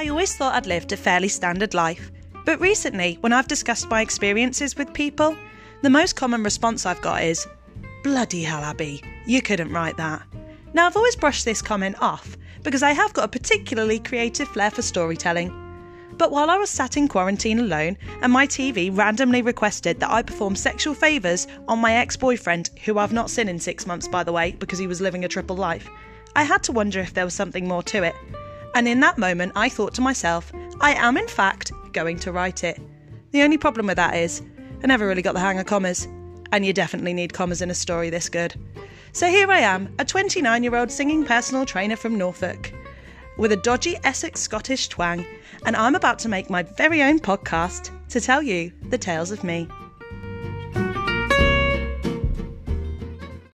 I always thought I'd lived a fairly standard life, but recently, when I've discussed my experiences with people, the most common response I've got is, Bloody hell, Abby, you couldn't write that. Now, I've always brushed this comment off because I have got a particularly creative flair for storytelling. But while I was sat in quarantine alone and my TV randomly requested that I perform sexual favours on my ex boyfriend, who I've not seen in six months by the way, because he was living a triple life, I had to wonder if there was something more to it. And in that moment, I thought to myself, I am in fact going to write it. The only problem with that is, I never really got the hang of commas. And you definitely need commas in a story this good. So here I am, a 29 year old singing personal trainer from Norfolk, with a dodgy Essex Scottish twang, and I'm about to make my very own podcast to tell you the tales of me.